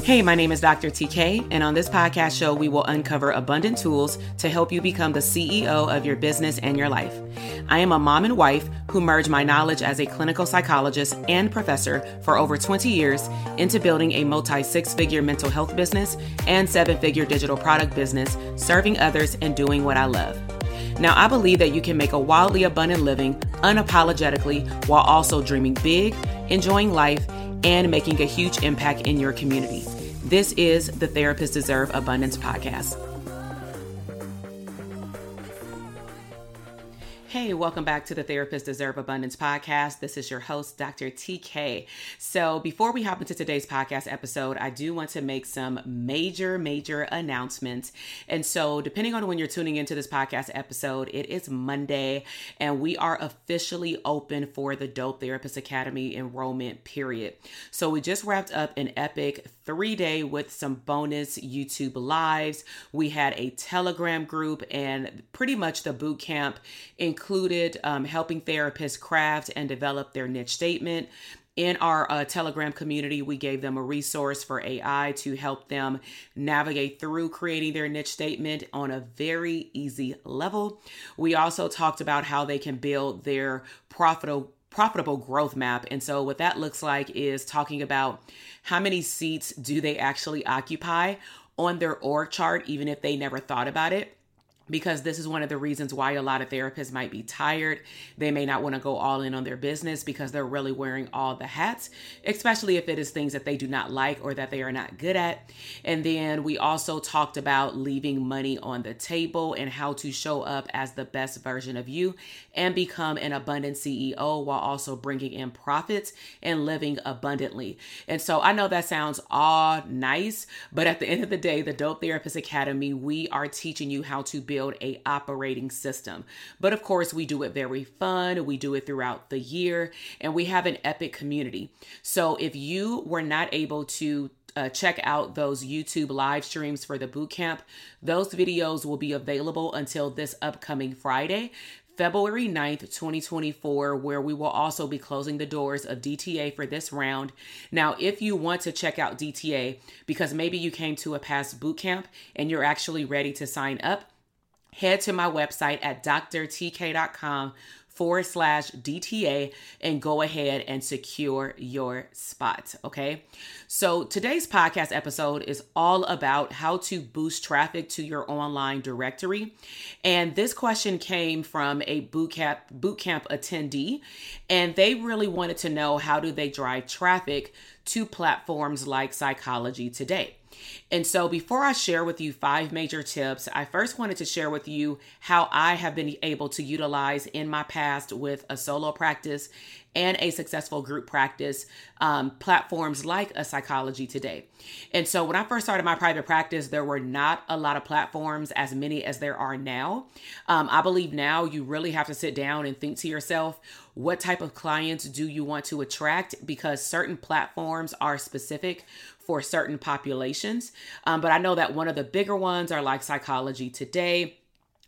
Hey, my name is Dr. TK, and on this podcast show, we will uncover abundant tools to help you become the CEO of your business and your life. I am a mom and wife who merged my knowledge as a clinical psychologist and professor for over 20 years into building a multi six figure mental health business and seven figure digital product business, serving others and doing what I love. Now, I believe that you can make a wildly abundant living unapologetically while also dreaming big, enjoying life, and making a huge impact in your community. This is the Therapists Deserve Abundance podcast. Hey, welcome back to the Therapist Deserve Abundance podcast. This is your host, Dr. TK. So, before we hop into today's podcast episode, I do want to make some major, major announcements. And so, depending on when you're tuning into this podcast episode, it is Monday, and we are officially open for the Dope Therapist Academy enrollment period. So, we just wrapped up an epic three day with some bonus YouTube lives. We had a Telegram group, and pretty much the boot camp included um, helping therapists craft and develop their niche statement. In our uh, Telegram community, we gave them a resource for AI to help them navigate through creating their niche statement on a very easy level. We also talked about how they can build their profitable profitable growth map. And so what that looks like is talking about how many seats do they actually occupy on their org chart even if they never thought about it because this is one of the reasons why a lot of therapists might be tired. They may not want to go all in on their business because they're really wearing all the hats, especially if it is things that they do not like or that they are not good at. And then we also talked about leaving money on the table and how to show up as the best version of you and become an abundant CEO while also bringing in profits and living abundantly. And so I know that sounds all nice, but at the end of the day, the Dope Therapist Academy, we are teaching you how to build a operating system. But of course, we do it very fun. We do it throughout the year and we have an epic community. So if you were not able to uh, check out those YouTube live streams for the bootcamp. Those videos will be available until this upcoming Friday. February 9th, 2024, where we will also be closing the doors of DTA for this round. Now, if you want to check out DTA, because maybe you came to a past boot camp and you're actually ready to sign up, head to my website at drtk.com forward slash DTA and go ahead and secure your spot. Okay. So today's podcast episode is all about how to boost traffic to your online directory. And this question came from a bootcamp bootcamp attendee, and they really wanted to know how do they drive traffic to platforms like Psychology Today. And so, before I share with you five major tips, I first wanted to share with you how I have been able to utilize in my past with a solo practice and a successful group practice um, platforms like a psychology today. And so when I first started my private practice, there were not a lot of platforms, as many as there are now. Um, I believe now you really have to sit down and think to yourself, what type of clients do you want to attract? Because certain platforms are specific for certain populations. Um, but I know that one of the bigger ones are like Psychology Today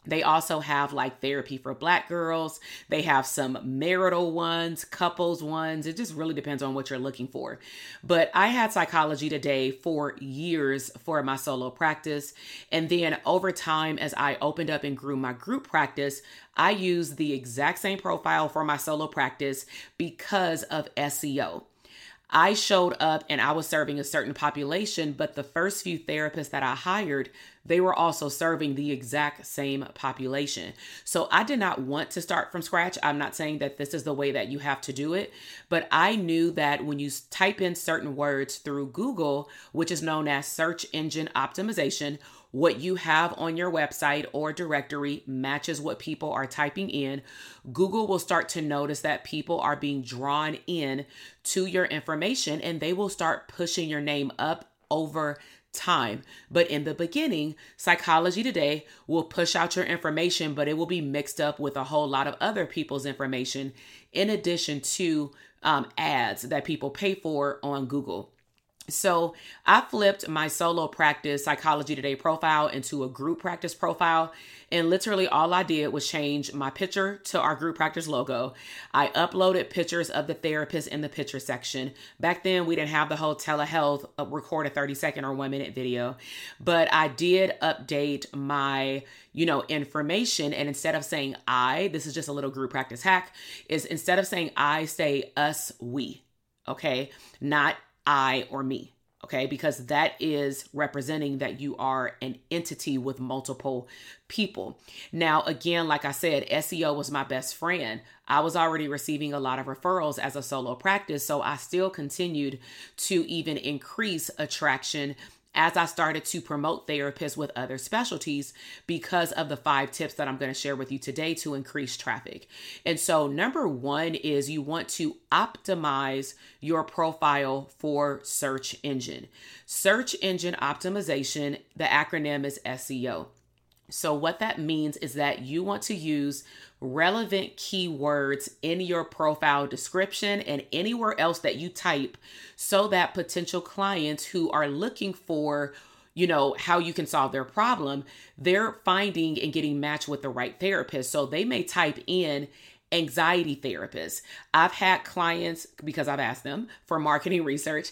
They also have like therapy for black girls. They have some marital ones, couples ones. It just really depends on what you're looking for. But I had psychology today for years for my solo practice. And then over time, as I opened up and grew my group practice, I used the exact same profile for my solo practice because of SEO. I showed up and I was serving a certain population, but the first few therapists that I hired, they were also serving the exact same population. So I did not want to start from scratch. I'm not saying that this is the way that you have to do it, but I knew that when you type in certain words through Google, which is known as search engine optimization, what you have on your website or directory matches what people are typing in, Google will start to notice that people are being drawn in to your information and they will start pushing your name up over time. But in the beginning, Psychology Today will push out your information, but it will be mixed up with a whole lot of other people's information in addition to um, ads that people pay for on Google. So I flipped my solo practice psychology today profile into a group practice profile. And literally all I did was change my picture to our group practice logo. I uploaded pictures of the therapist in the picture section. Back then, we didn't have the whole telehealth uh, record a 30 second or one minute video, but I did update my you know information and instead of saying i this is just a little group practice hack is instead of saying i say us we okay not I or me. Okay, because that is representing that you are an entity with multiple people. Now, again, like I said, SEO was my best friend. I was already receiving a lot of referrals as a solo practice, so I still continued to even increase attraction as I started to promote therapists with other specialties because of the five tips that I'm going to share with you today to increase traffic. And so, number one is you want to optimize your profile for search engine. Search engine optimization, the acronym is SEO. So, what that means is that you want to use relevant keywords in your profile description and anywhere else that you type so that potential clients who are looking for you know how you can solve their problem they're finding and getting matched with the right therapist. So they may type in anxiety therapist i've had clients because i've asked them for marketing research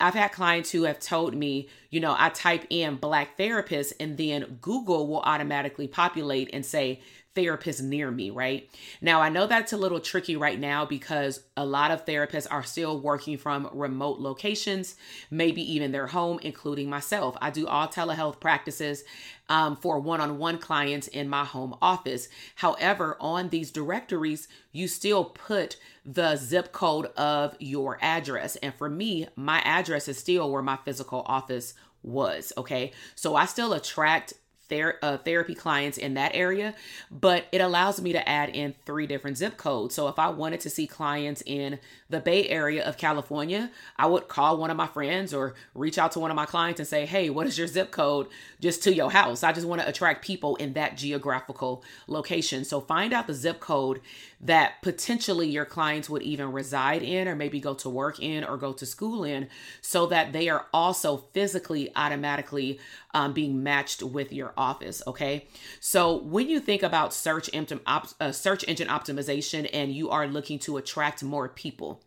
I've had clients who have told me, you know, I type in black therapist and then Google will automatically populate and say therapist near me, right? Now, I know that's a little tricky right now because a lot of therapists are still working from remote locations, maybe even their home, including myself. I do all telehealth practices um, for one on one clients in my home office. However, on these directories, you still put the zip code of your address. And for me, my address is still where my physical office was. Okay. So I still attract ther- uh, therapy clients in that area, but it allows me to add in three different zip codes. So if I wanted to see clients in the Bay Area of California, I would call one of my friends or reach out to one of my clients and say, hey, what is your zip code just to your house? I just want to attract people in that geographical location. So find out the zip code that potentially your clients would even reside in or maybe go to work in or go to school in so that they are also physically automatically um, being matched with your office okay so when you think about search engine op- uh, search engine optimization and you are looking to attract more people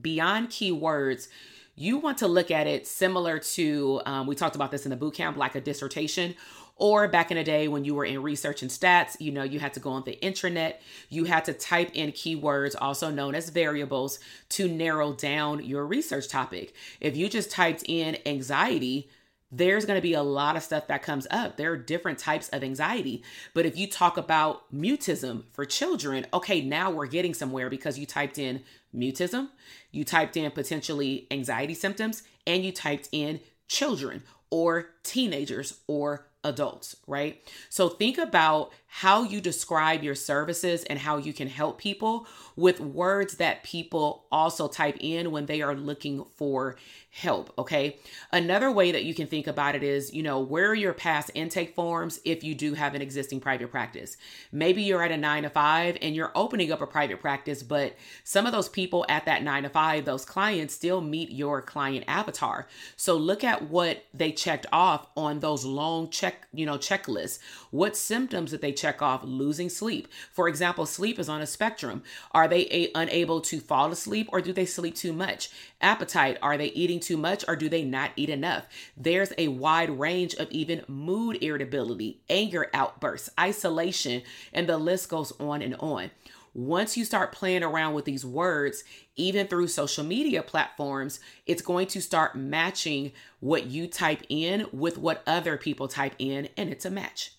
beyond keywords you want to look at it similar to um, we talked about this in the boot camp like a dissertation or back in the day when you were in research and stats, you know, you had to go on the intranet, you had to type in keywords, also known as variables, to narrow down your research topic. If you just typed in anxiety, there's going to be a lot of stuff that comes up. There are different types of anxiety. But if you talk about mutism for children, okay, now we're getting somewhere because you typed in mutism, you typed in potentially anxiety symptoms, and you typed in children or teenagers or adults, right? So think about how you describe your services and how you can help people with words that people also type in when they are looking for help, okay? Another way that you can think about it is, you know, where are your past intake forms if you do have an existing private practice? Maybe you're at a 9 to 5 and you're opening up a private practice, but some of those people at that 9 to 5, those clients still meet your client avatar. So look at what they checked off on those long check, you know, checklists. What symptoms that they check off losing sleep. For example, sleep is on a spectrum. Are they a- unable to fall asleep or do they sleep too much? Appetite, are they eating too much or do they not eat enough? There's a wide range of even mood irritability, anger outbursts, isolation, and the list goes on and on. Once you start playing around with these words, even through social media platforms, it's going to start matching what you type in with what other people type in, and it's a match.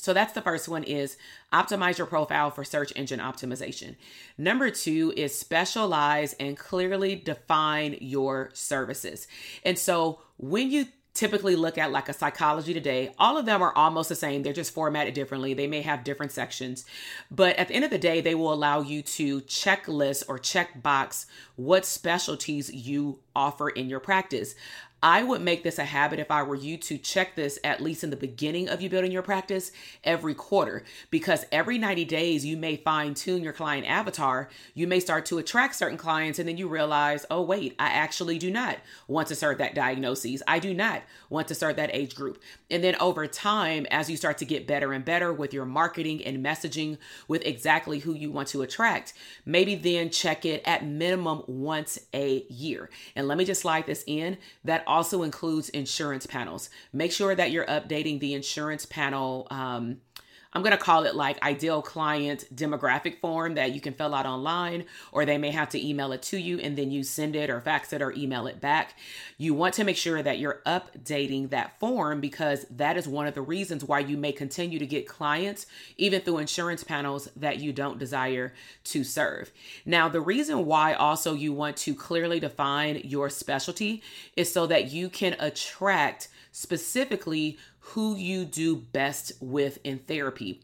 So that's the first one is optimize your profile for search engine optimization. Number 2 is specialize and clearly define your services. And so when you typically look at like a psychology today all of them are almost the same they're just formatted differently they may have different sections but at the end of the day they will allow you to checklist or check box what specialties you offer in your practice I would make this a habit if I were you to check this at least in the beginning of you building your practice every quarter because every 90 days you may fine tune your client avatar. You may start to attract certain clients and then you realize, oh, wait, I actually do not want to serve that diagnosis. I do not want to serve that age group. And then over time, as you start to get better and better with your marketing and messaging with exactly who you want to attract, maybe then check it at minimum once a year. Let me just slide this in that also includes insurance panels. Make sure that you're updating the insurance panel. Um, I'm going to call it like ideal client demographic form that you can fill out online, or they may have to email it to you and then you send it or fax it or email it back. You want to make sure that you're updating that form because that is one of the reasons why you may continue to get clients, even through insurance panels that you don't desire to serve. Now, the reason why also you want to clearly define your specialty is so that you can attract specifically who you do best with in therapy.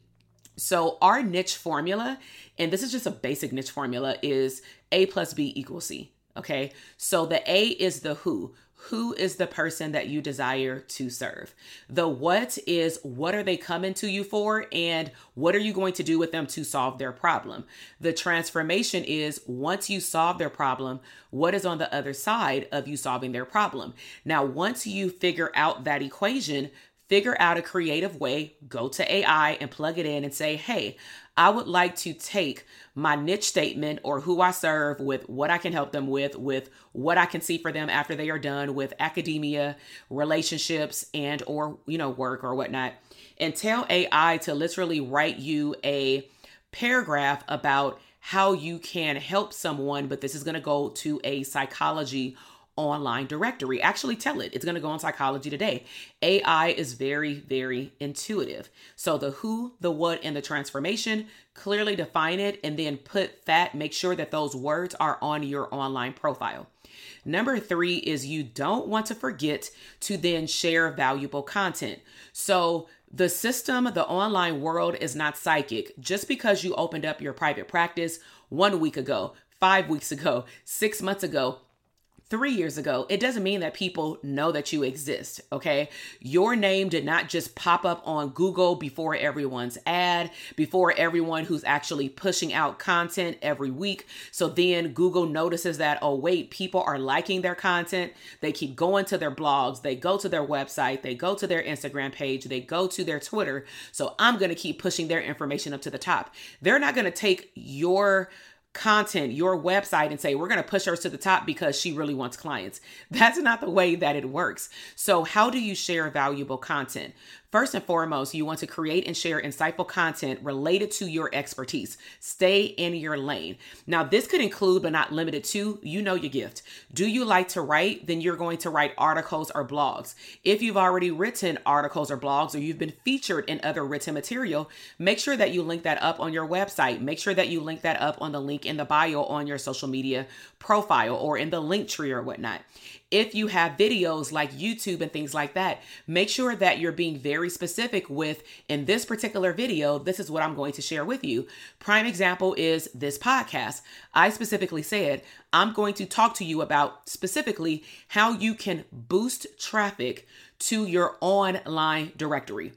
So, our niche formula, and this is just a basic niche formula, is A plus B equals C. Okay. So, the A is the who who is the person that you desire to serve. The what is what are they coming to you for and what are you going to do with them to solve their problem. The transformation is once you solve their problem, what is on the other side of you solving their problem. Now, once you figure out that equation, figure out a creative way, go to AI and plug it in and say, hey, I would like to take my niche statement or who I serve with what I can help them with, with what I can see for them after they are done with academia, relationships, and or you know, work or whatnot. And tell AI to literally write you a paragraph about how you can help someone, but this is going to go to a psychology online directory. Actually, tell it. It's going to go on Psychology Today. AI is very, very intuitive. So, the who, the what, and the transformation clearly define it and then put that, make sure that those words are on your online profile. Number three is you don't want to forget to then share valuable content. So, the system, the online world is not psychic. Just because you opened up your private practice one week ago, five weeks ago, six months ago, three years ago, it doesn't mean that people know that you exist, okay? Your name did not just pop up on Google before everyone's ad, before everyone who's actually pushing out content every week. So then Google notices that, oh, wait, people are liking their content. They keep going to their blogs, they go to their website, they go to their Instagram page, they go to their Twitter. So I'm gonna keep pushing their information up to the top. They're not gonna take your content, your website, and say, we're going to push her to the top because she really wants clients. That's not the way that it works. So, how do you share valuable content? First and foremost, you want to create and share insightful content related to your expertise. Stay in your lane. Now, this could include, but not limited to, you know your gift. Do you like to write? Then you're going to write articles or blogs. If you've already written articles or blogs, or you've been featured in other written material, make sure that you link that up on your website. Make sure that you link that up on the link in the bio on your social media profile or in the link tree or whatnot if you have videos like YouTube and things like that, make sure that you're being very specific with in this particular video, this is what I'm going to share with you. Prime example is this podcast. I specifically said, I'm going to talk to you about specifically how you can boost traffic to your online directory.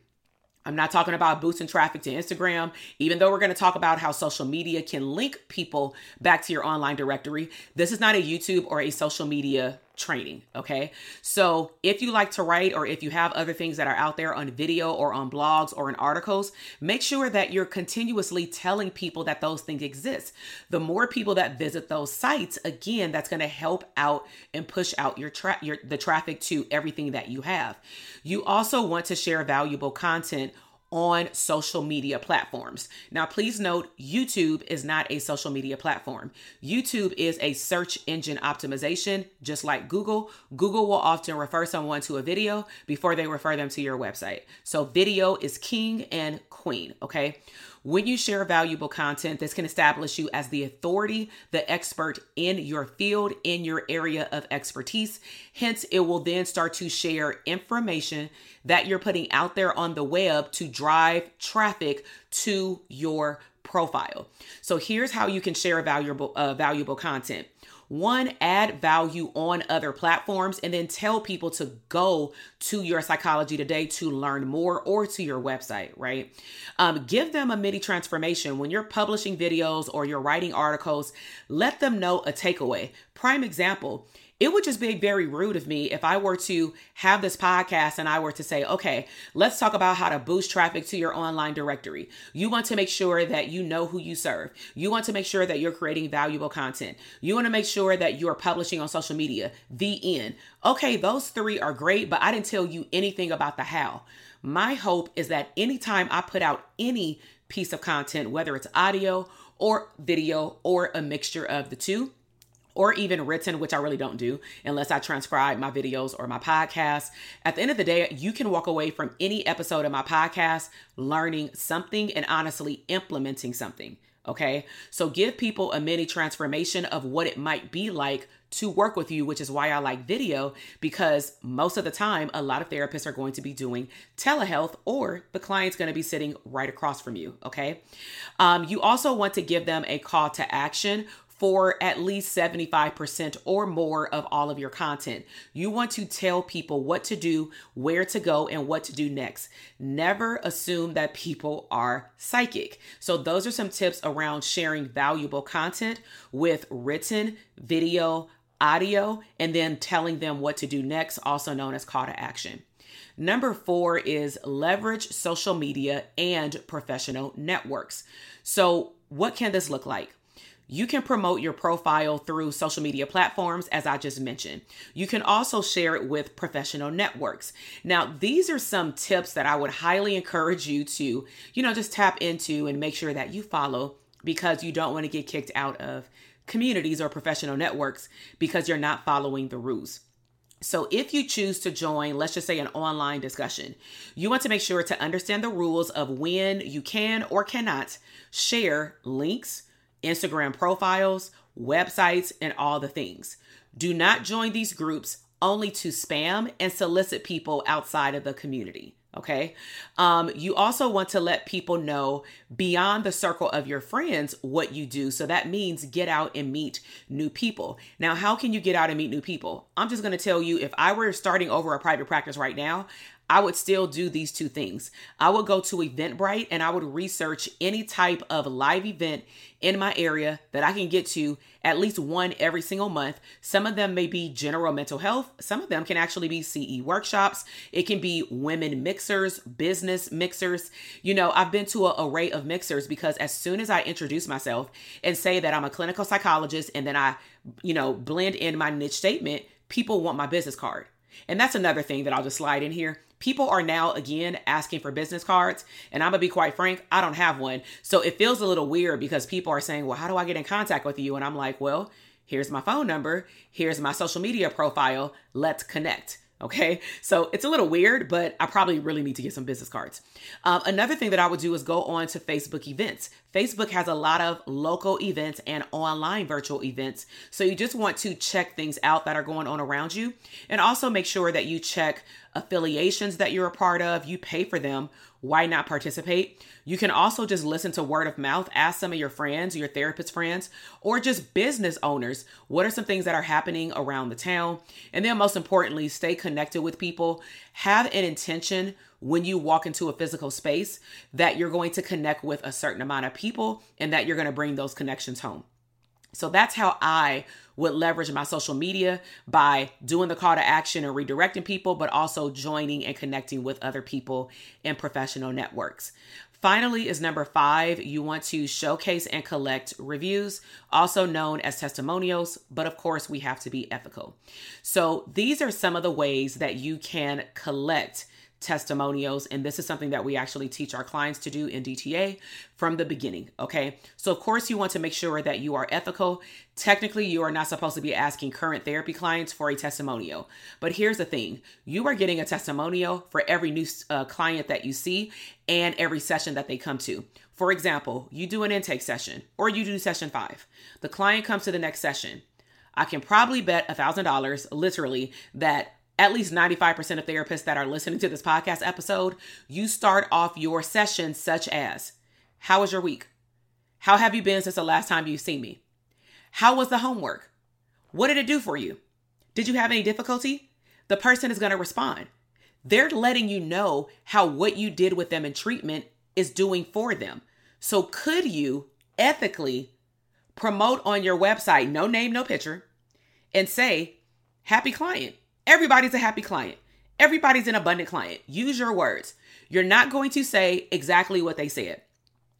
I'm not talking about boosting traffic to Instagram, even though we're going to talk about how social media can link people back to your online directory. This is not a YouTube or a social media training. Okay. So if you like to write or if you have other things that are out there on video or on blogs or in articles, make sure that you're continuously telling people that those things exist. The more people that visit those sites, again, that's going to help out and push out your, tra- your the traffic to everything that you have. You also want to share valuable content on social media platforms. Now, please note YouTube is not a social media platform. YouTube is a search engine optimization, just like Google. Google will often refer someone to a video before they refer them to your website. So, video is king and queen, okay? When you share valuable content, this can establish you as the authority, the expert in your field, in your area of expertise. Hence, it will then start to share information that you're putting out there on the web to drive traffic to your profile. So here's how you can share valuable uh, valuable content. One, add value on other platforms and then tell people to go to your psychology today to learn more or to your website, right? Um, give them a mini transformation. When you're publishing videos or you're writing articles, let them know a takeaway. Prime example it would just be very rude of me if I were to have this podcast and I were to say, okay, let's talk about how to boost traffic to your online directory. You want to make sure that you know who you serve. You want to make sure that you're creating valuable content. You want to make sure that you are publishing on social media. The end. Okay, those three are great, but I didn't tell you anything about the how. My hope is that anytime I put out any piece of content, whether it's audio or video or a mixture of the two, or even written, which I really don't do unless I transcribe my videos or my podcast. At the end of the day, you can walk away from any episode of my podcast learning something and honestly implementing something. Okay. So give people a mini transformation of what it might be like to work with you, which is why I like video because most of the time, a lot of therapists are going to be doing telehealth or the client's going to be sitting right across from you. Okay. Um, you also want to give them a call to action for at least 75% or more of all of your content. You want to tell people what to do, where to go, and what to do next. Never assume that people are psychic. So, those are some tips around sharing valuable content with written, video, audio, and then telling them what to do next, also known as call to action. Number four is leverage social media and professional networks. So, what can this look like? You can promote your profile through social media platforms, as I just mentioned. You can also share it with professional networks. Now, these are some tips that I would highly encourage you to, you know, just tap into and make sure that you follow because you don't want to get kicked out of communities or professional networks because you're not following the rules. So, if you choose to join, let's just say an online discussion, you want to make sure to understand the rules of when you can or cannot share links, Instagram profiles, websites, and all the things. Do not join these groups only to spam and solicit people outside of the community. Okay. Um, you also want to let people know beyond the circle of your friends what you do. So that means get out and meet new people. Now, how can you get out and meet new people? I'm just going to tell you if I were starting over a private practice right now, I would still do these two things. I would go to Eventbrite and I would research any type of live event in my area that I can get to at least one every single month. Some of them may be general mental health, some of them can actually be CE workshops. It can be women mixers, business mixers. You know, I've been to an array of mixers because as soon as I introduce myself and say that I'm a clinical psychologist and then I, you know, blend in my niche statement, people want my business card. And that's another thing that I'll just slide in here people are now again asking for business cards and i'm gonna be quite frank i don't have one. So it feels a little weird because people are saying well how do i get in contact with you? And i'm like well here's my phone number. Here's my social media profile. Let's connect. Okay, so it's a little weird, but I probably really need to get some business cards. Um, another thing that I would do is go on to Facebook events. Facebook has a lot of local events and online virtual events. So you just want to check things out that are going on around you. And also make sure that you check affiliations that you're a part of, you pay for them. Why not participate? You can also just listen to word of mouth, ask some of your friends, your therapist friends, or just business owners. What are some things that are happening around the town? And then, most importantly, stay connected with people. Have an intention when you walk into a physical space that you're going to connect with a certain amount of people and that you're going to bring those connections home. So that's how I would leverage my social media by doing the call to action and redirecting people, but also joining and connecting with other people in professional networks. Finally, is number five, you want to showcase and collect reviews, also known as testimonials, but of course, we have to be ethical. So, these are some of the ways that you can collect testimonials. And this is something that we actually teach our clients to do in DTA from the beginning. Okay. So, of course, you want to make sure that you are ethical. Technically, you are not supposed to be asking current therapy clients for a testimonial. But here's the thing you are getting a testimonial for every new uh, client that you see and every session that they come to. For example, you do an intake session or you do session five. The client comes to the next session. I can probably bet a $1,000 literally that at least 95% of therapists that are listening to this podcast episode, you start off your session such as How was your week? How have you been since the last time you've seen me? How was the homework? What did it do for you? Did you have any difficulty? The person is going to respond. They're letting you know how what you did with them in treatment is doing for them. So, could you ethically promote on your website, no name, no picture, and say, Happy client? Everybody's a happy client. Everybody's an abundant client. Use your words. You're not going to say exactly what they said.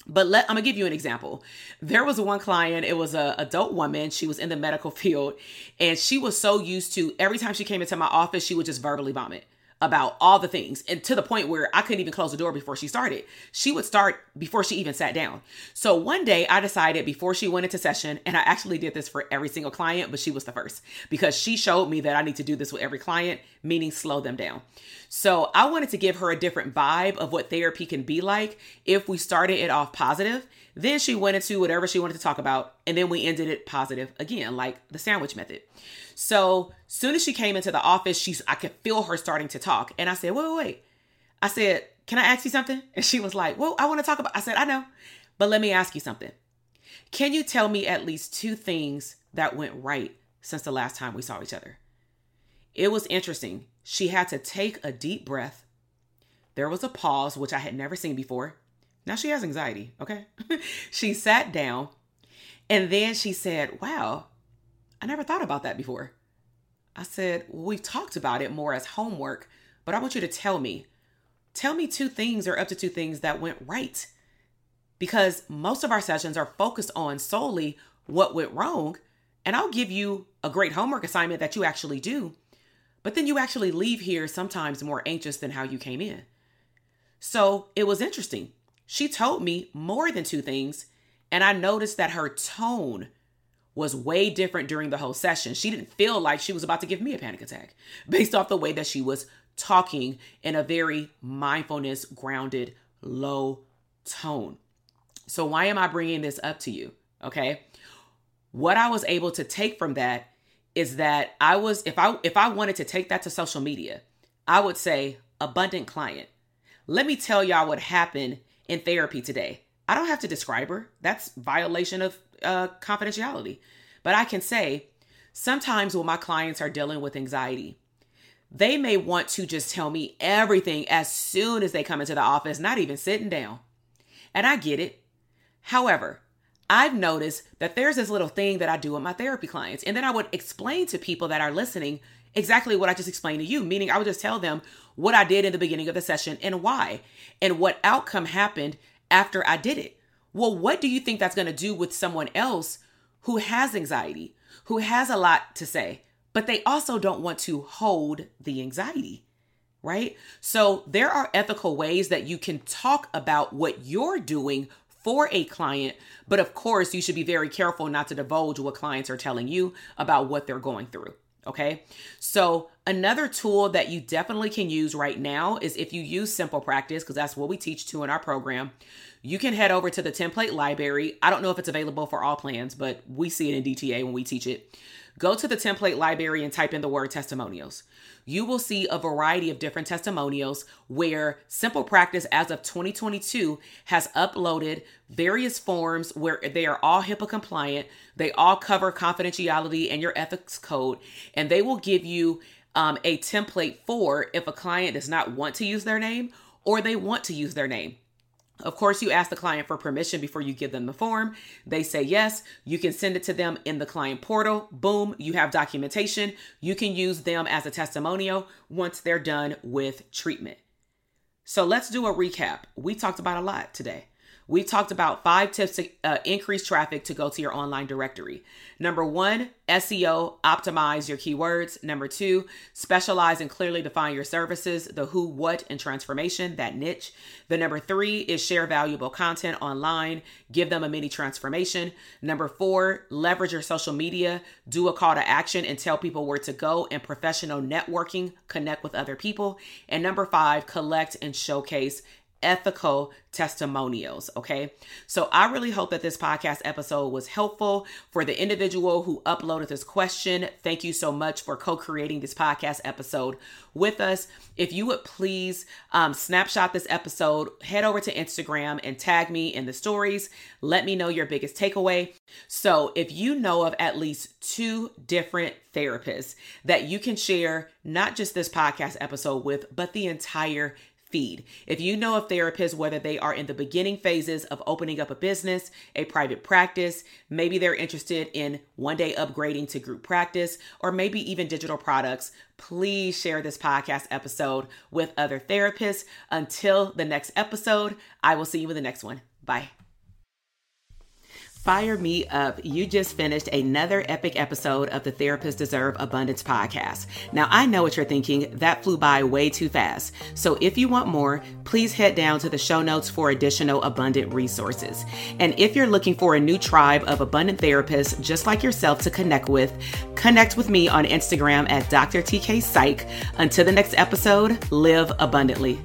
But let I'm gonna give you an example. There was one client, it was a adult woman, she was in the medical field, and she was so used to every time she came into my office, she would just verbally vomit about all the things and to the point where I couldn't even close the door before she started. She would start before she even sat down. So one day I decided before she went into session, and I actually did this for every single client, but she was the first because she showed me that I need to do this with every client, meaning slow them down. So I wanted to give her a different vibe of what therapy can be like if we started it off positive. Then she went into whatever she wanted to talk about, and then we ended it positive again, like the sandwich method. So soon as she came into the office, she's I could feel her starting to talk. And I said, wait, wait, wait. I said, can I ask you something? And she was like, well, I want to talk about I said, I know. But let me ask you something. Can you tell me at least two things that went right since the last time we saw each other? It was interesting. She had to take a deep breath. There was a pause, which I had never seen before. Now she has anxiety, okay? she sat down and then she said, Wow, I never thought about that before. I said, well, We've talked about it more as homework, but I want you to tell me. Tell me two things or up to two things that went right. Because most of our sessions are focused on solely what went wrong. And I'll give you a great homework assignment that you actually do. But then you actually leave here sometimes more anxious than how you came in. So it was interesting. She told me more than two things, and I noticed that her tone was way different during the whole session. She didn't feel like she was about to give me a panic attack based off the way that she was talking in a very mindfulness, grounded, low tone. So, why am I bringing this up to you? Okay. What I was able to take from that is that I was, if I, if I wanted to take that to social media, I would say abundant client. Let me tell y'all what happened in therapy today. I don't have to describe her. That's violation of uh, confidentiality. But I can say sometimes when my clients are dealing with anxiety, they may want to just tell me everything as soon as they come into the office, not even sitting down. And I get it. However, I've noticed that there's this little thing that I do with my therapy clients. And then I would explain to people that are listening exactly what I just explained to you, meaning I would just tell them what I did in the beginning of the session and why, and what outcome happened after I did it. Well, what do you think that's going to do with someone else who has anxiety, who has a lot to say, but they also don't want to hold the anxiety? Right? So, there are ethical ways that you can talk about what you're doing for a client, but of course, you should be very careful not to divulge what clients are telling you about what they're going through. Okay. So, another tool that you definitely can use right now is if you use Simple Practice, because that's what we teach to in our program you can head over to the template library. I don't know if it's available for all plans, but we see it in DTA when we teach it. Go to the template library and type in the word testimonials. You will see a variety of different testimonials where Simple Practice, as of 2022, has uploaded various forms where they are all HIPAA compliant. They all cover confidentiality and your ethics code, and they will give you um, a template for if a client does not want to use their name or they want to use their name. Of course, you ask the client for permission before you give them the form. They say yes. You can send it to them in the client portal. Boom, you have documentation. You can use them as a testimonial once they're done with treatment. So let's do a recap. We talked about a lot today. We talked about five tips to uh, increase traffic to go to your online directory. Number one, SEO, optimize your keywords. Number two, specialize and clearly define your services, the who, what, and transformation, that niche. The number three is share valuable content online, give them a mini transformation. Number four, leverage your social media, do a call to action and tell people where to go, and professional networking, connect with other people. And number five, collect and showcase ethical testimonials. Okay. So I really hope that this podcast episode was helpful for the individual who uploaded this question. Thank you so much for co creating this podcast episode with us. If you would please um, snapshot this episode, head over to Instagram and tag me in the stories. Let me know your biggest takeaway. So if you know of at least two different therapists that you can share not just this podcast episode with, but the entire feed. If you know a therapist, whether they are in the beginning phases of opening up a business, a private practice, maybe they're interested in one day upgrading to group practice, or maybe even digital products, please share this podcast episode with other therapists. Until the next episode, I will see you in the next one. Bye. Fire me up. You just finished another epic episode of the Therapists Deserve Abundance podcast. Now, I know what you're thinking. That flew by way too fast. So, if you want more, please head down to the show notes for additional abundant resources. And if you're looking for a new tribe of abundant therapists just like yourself to connect with, connect with me on Instagram at Dr. TK Psych. Until the next episode, live abundantly.